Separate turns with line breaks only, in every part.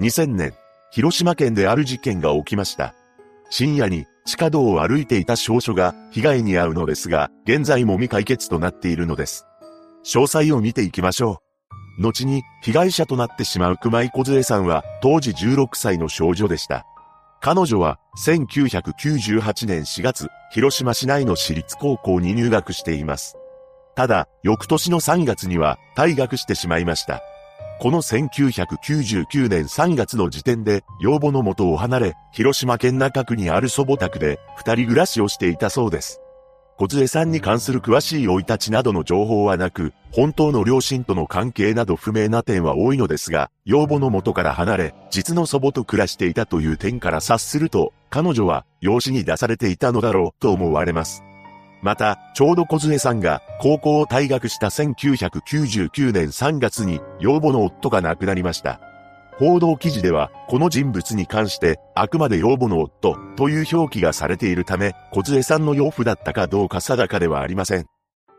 2000年、広島県である事件が起きました。深夜に地下道を歩いていた少女が被害に遭うのですが、現在も未解決となっているのです。詳細を見ていきましょう。後に被害者となってしまう熊井小さんは当時16歳の少女でした。彼女は1998年4月、広島市内の私立高校に入学しています。ただ、翌年の3月には退学してしまいました。この1999年3月の時点で、養母の元を離れ、広島県中区にある祖母宅で、二人暮らしをしていたそうです。小杖さんに関する詳しい生い立ちなどの情報はなく、本当の両親との関係など不明な点は多いのですが、養母の元から離れ、実の祖母と暮らしていたという点から察すると、彼女は養子に出されていたのだろうと思われます。また、ちょうど小杖さんが高校を退学した1999年3月に養母の夫が亡くなりました。報道記事では、この人物に関して、あくまで養母の夫という表記がされているため、小杖さんの養父だったかどうか定かではありません。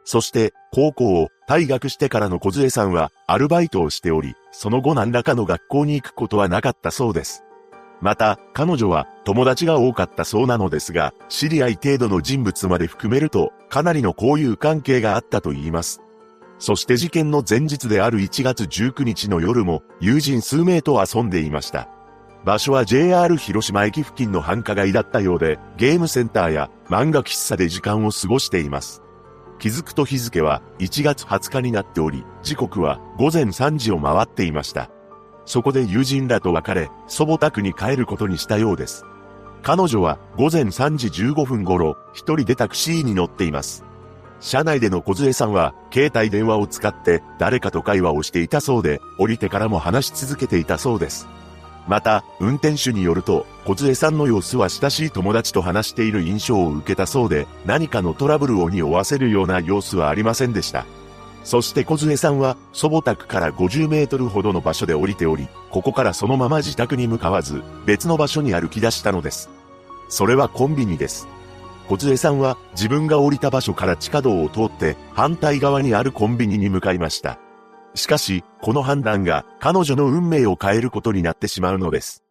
そして、高校を退学してからの小杖さんは、アルバイトをしており、その後何らかの学校に行くことはなかったそうです。また、彼女は友達が多かったそうなのですが、知り合い程度の人物まで含めると、かなりの交友関係があったと言います。そして事件の前日である1月19日の夜も、友人数名と遊んでいました。場所は JR 広島駅付近の繁華街だったようで、ゲームセンターや漫画喫茶で時間を過ごしています。気づくと日付は1月20日になっており、時刻は午前3時を回っていました。そこで友人らと別れ、祖母宅に帰ることにしたようです。彼女は午前3時15分頃、一人でタクシーに乗っています。車内での小杖さんは、携帯電話を使って誰かと会話をしていたそうで、降りてからも話し続けていたそうです。また、運転手によると、小杖さんの様子は親しい友達と話している印象を受けたそうで、何かのトラブルを匂わせるような様子はありませんでした。そして小杖さんは祖母宅から50メートルほどの場所で降りており、ここからそのまま自宅に向かわず、別の場所に歩き出したのです。それはコンビニです。小杖さんは自分が降りた場所から地下道を通って反対側にあるコンビニに向かいました。しかし、この判断が彼女の運命を変えることになってしまうのです。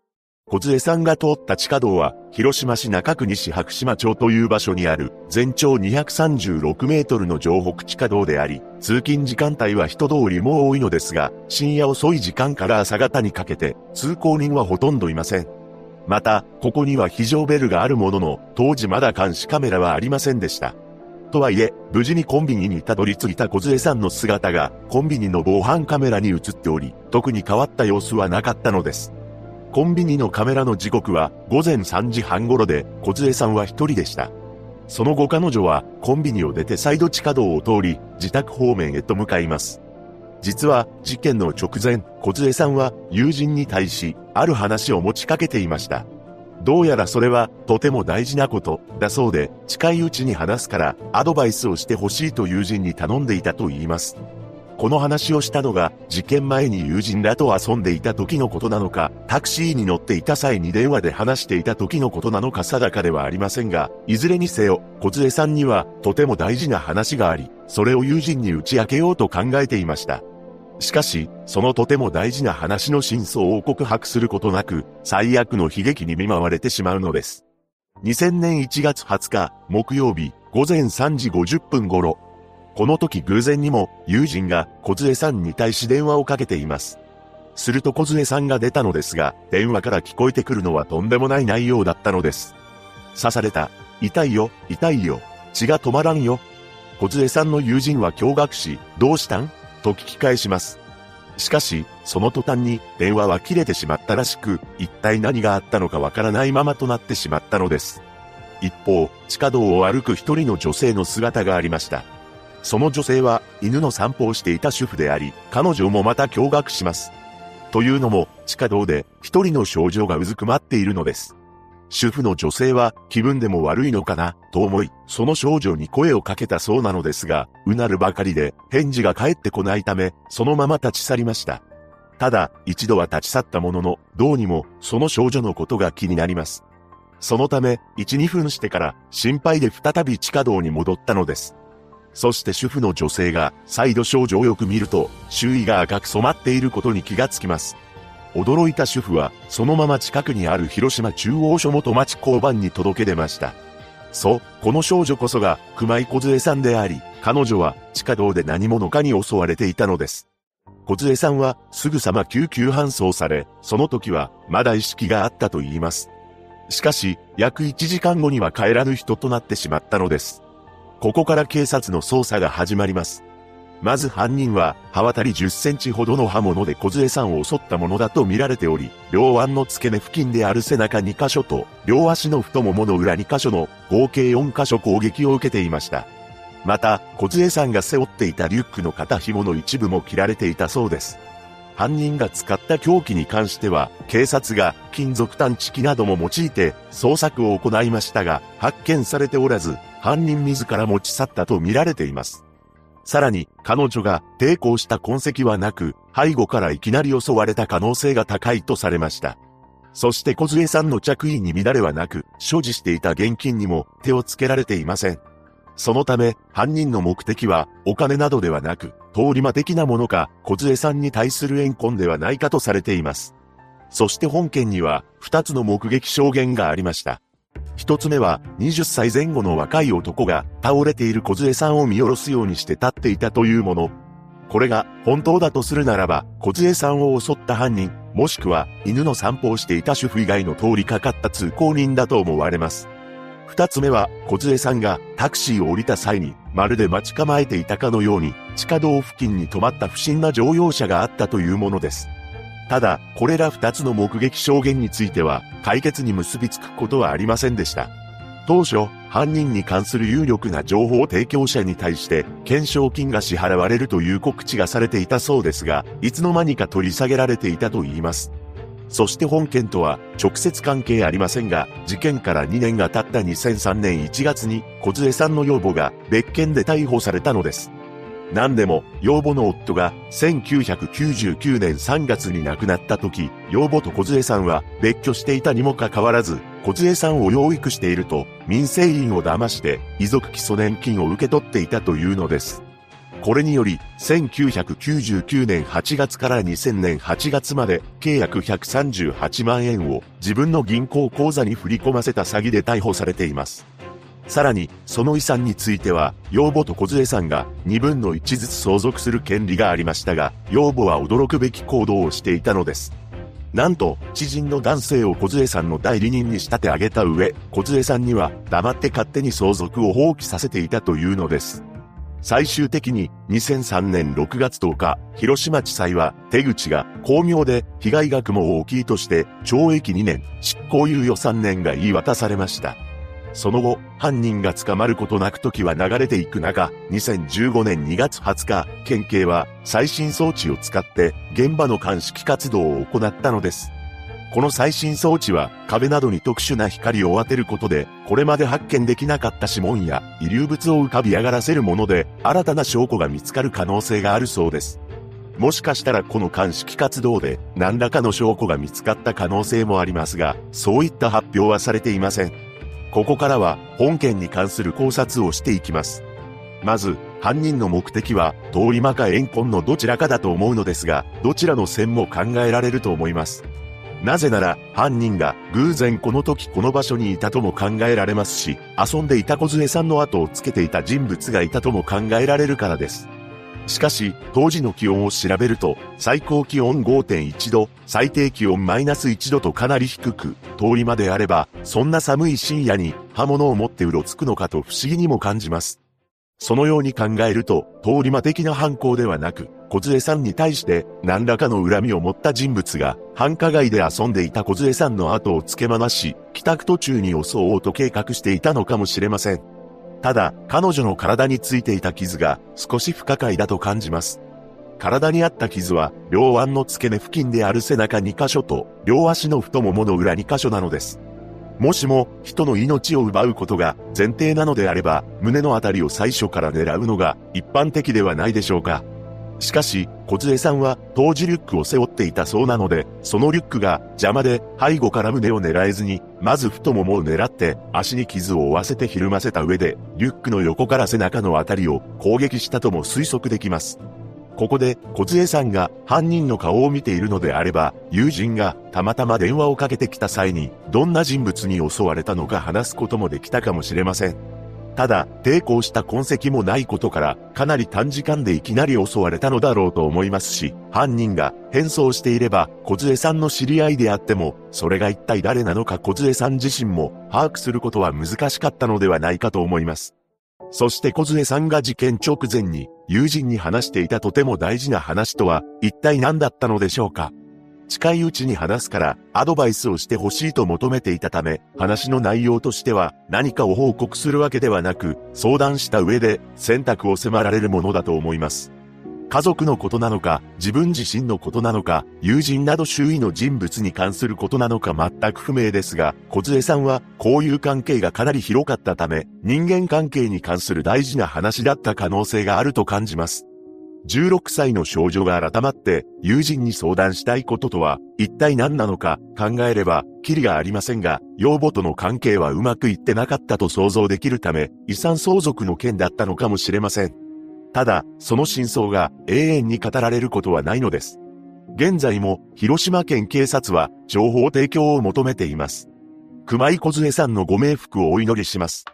小杖さんが通った地下道は、広島市中区西白島町という場所にある、全長236メートルの城北地下道であり、通勤時間帯は人通りも多いのですが、深夜遅い時間から朝方にかけて、通行人はほとんどいません。また、ここには非常ベルがあるものの、当時まだ監視カメラはありませんでした。とはいえ、無事にコンビニにたどり着いた小杖さんの姿が、コンビニの防犯カメラに映っており、特に変わった様子はなかったのです。コンビニのカメラの時刻は午前3時半頃で、小杖さんは一人でした。その後彼女はコンビニを出てサイド地下道を通り、自宅方面へと向かいます。実は事件の直前、小杖さんは友人に対し、ある話を持ちかけていました。どうやらそれはとても大事なことだそうで、近いうちに話すからアドバイスをしてほしいと友人に頼んでいたと言います。この話をしたのが事件前に友人らと遊んでいた時のことなのか、タクシーに乗っていた際に電話で話していた時のことなのか定かではありませんが、いずれにせよ、小杖さんにはとても大事な話があり、それを友人に打ち明けようと考えていました。しかし、そのとても大事な話の真相を告白することなく、最悪の悲劇に見舞われてしまうのです。2000年1月20日、木曜日、午前3時50分頃、この時偶然にも友人が小杖さんに対し電話をかけています。すると小杖さんが出たのですが、電話から聞こえてくるのはとんでもない内容だったのです。刺された。痛いよ、痛いよ。血が止まらんよ。小杖さんの友人は驚愕し、どうしたん？と聞き返します。しかし、その途端に電話は切れてしまったらしく、一体何があったのかわからないままとなってしまったのです。一方、地下道を歩く一人の女性の姿がありました。その女性は犬の散歩をしていた主婦であり、彼女もまた驚愕します。というのも、地下道で一人の少女がうずくまっているのです。主婦の女性は気分でも悪いのかなと思い、その少女に声をかけたそうなのですが、うなるばかりで返事が返ってこないため、そのまま立ち去りました。ただ、一度は立ち去ったものの、どうにもその少女のことが気になります。そのため、1、2分してから心配で再び地下道に戻ったのです。そして主婦の女性が再度少女をよく見ると、周囲が赤く染まっていることに気がつきます。驚いた主婦は、そのまま近くにある広島中央署元町交番に届け出ました。そう、この少女こそが、熊井梢さんであり、彼女は地下道で何者かに襲われていたのです。梢さんはすぐさま救急搬送され、その時はまだ意識があったと言います。しかし、約1時間後には帰らぬ人となってしまったのです。ここから警察の捜査が始まります。まず犯人は、刃渡り10センチほどの刃物で小杖さんを襲ったものだと見られており、両腕の付け根付近である背中2箇所と、両足の太ももの裏2箇所の合計4箇所攻撃を受けていました。また、小杖さんが背負っていたリュックの肩紐の一部も切られていたそうです。犯人が使った凶器に関しては、警察が金属探知機なども用いて捜索を行いましたが、発見されておらず、犯人自ら持ち去ったと見られています。さらに、彼女が抵抗した痕跡はなく、背後からいきなり襲われた可能性が高いとされました。そして小杖さんの着衣に乱れはなく、所持していた現金にも手をつけられていません。そのため、犯人の目的は、お金などではなく、通り魔的なものか、小杖さんに対する怨恨ではないかとされています。そして本件には、二つの目撃証言がありました。一つ目は、20歳前後の若い男が、倒れている小杖さんを見下ろすようにして立っていたというもの。これが、本当だとするならば、小杖さんを襲った犯人、もしくは、犬の散歩をしていた主婦以外の通りかかった通行人だと思われます。二つ目は、小杖さんがタクシーを降りた際に、まるで待ち構えていたかのように、地下道付近に止まった不審な乗用車があったというものです。ただ、これら二つの目撃証言については、解決に結びつくことはありませんでした。当初、犯人に関する有力な情報提供者に対して、懸賞金が支払われるという告知がされていたそうですが、いつの間にか取り下げられていたと言います。そして本件とは直接関係ありませんが、事件から2年が経った2003年1月に小杖さんの養母が別件で逮捕されたのです。何でも、養母の夫が1999年3月に亡くなった時、養母と小杖さんは別居していたにもかかわらず、小杖さんを養育していると、民生委員を騙して遺族基礎年金を受け取っていたというのです。これにより、1999年8月から2000年8月まで、計約138万円を自分の銀行口座に振り込ませた詐欺で逮捕されています。さらに、その遺産については、養母と小杖さんが2分の1ずつ相続する権利がありましたが、養母は驚くべき行動をしていたのです。なんと、知人の男性を小杖さんの代理人に仕立て上げた上、小杖さんには黙って勝手に相続を放棄させていたというのです。最終的に2003年6月10日、広島地裁は手口が巧妙で被害額も大きいとして懲役2年、執行猶予3年が言い渡されました。その後、犯人が捕まることなく時は流れていく中、2015年2月20日、県警は最新装置を使って現場の鑑識活動を行ったのです。この最新装置は壁などに特殊な光を当てることで、これまで発見できなかった指紋や遺留物を浮かび上がらせるもので、新たな証拠が見つかる可能性があるそうです。もしかしたらこの鑑識活動で何らかの証拠が見つかった可能性もありますが、そういった発表はされていません。ここからは本件に関する考察をしていきます。まず、犯人の目的は通り魔か怨恨のどちらかだと思うのですが、どちらの線も考えられると思います。なぜなら、犯人が偶然この時この場所にいたとも考えられますし、遊んでいた小杖さんの後をつけていた人物がいたとも考えられるからです。しかし、当時の気温を調べると、最高気温5.1度、最低気温マイナス1度とかなり低く、通りまであれば、そんな寒い深夜に刃物を持ってうろつくのかと不思議にも感じます。そのように考えると、通り魔的な犯行ではなく、小杖さんに対して何らかの恨みを持った人物が、繁華街で遊んでいた小杖さんの後をつけ回し、帰宅途中に襲おうと計画していたのかもしれません。ただ、彼女の体についていた傷が少し不可解だと感じます。体にあった傷は、両腕の付け根付近である背中2箇所と、両足の太ももの裏2箇所なのです。もしも人の命を奪うことが前提なのであれば、胸のあたりを最初から狙うのが一般的ではないでしょうか。しかし、小杖さんは当時リュックを背負っていたそうなので、そのリュックが邪魔で背後から胸を狙えずに、まず太ももを狙って足に傷を負わせてひるませた上で、リュックの横から背中のあたりを攻撃したとも推測できます。ここで、小杖さんが犯人の顔を見ているのであれば、友人がたまたま電話をかけてきた際に、どんな人物に襲われたのか話すこともできたかもしれません。ただ、抵抗した痕跡もないことから、かなり短時間でいきなり襲われたのだろうと思いますし、犯人が変装していれば、小杖さんの知り合いであっても、それが一体誰なのか小杖さん自身も把握することは難しかったのではないかと思います。そして小杖さんが事件直前に友人に話していたとても大事な話とは一体何だったのでしょうか？近いうちに話すからアドバイスをしてほしいと求めていたため、話の内容としては何かを報告するわけではなく、相談した上で選択を迫られるものだと思います。家族のことなのか、自分自身のことなのか、友人など周囲の人物に関することなのか全く不明ですが、小杖さんは、交友関係がかなり広かったため、人間関係に関する大事な話だった可能性があると感じます。16歳の少女が改まって友人に相談したいこととは一体何なのか考えればキリがありませんが、養母との関係はうまくいってなかったと想像できるため遺産相続の件だったのかもしれません。ただ、その真相が永遠に語られることはないのです。現在も広島県警察は情報提供を求めています。熊井小杖さんのご冥福をお祈りします。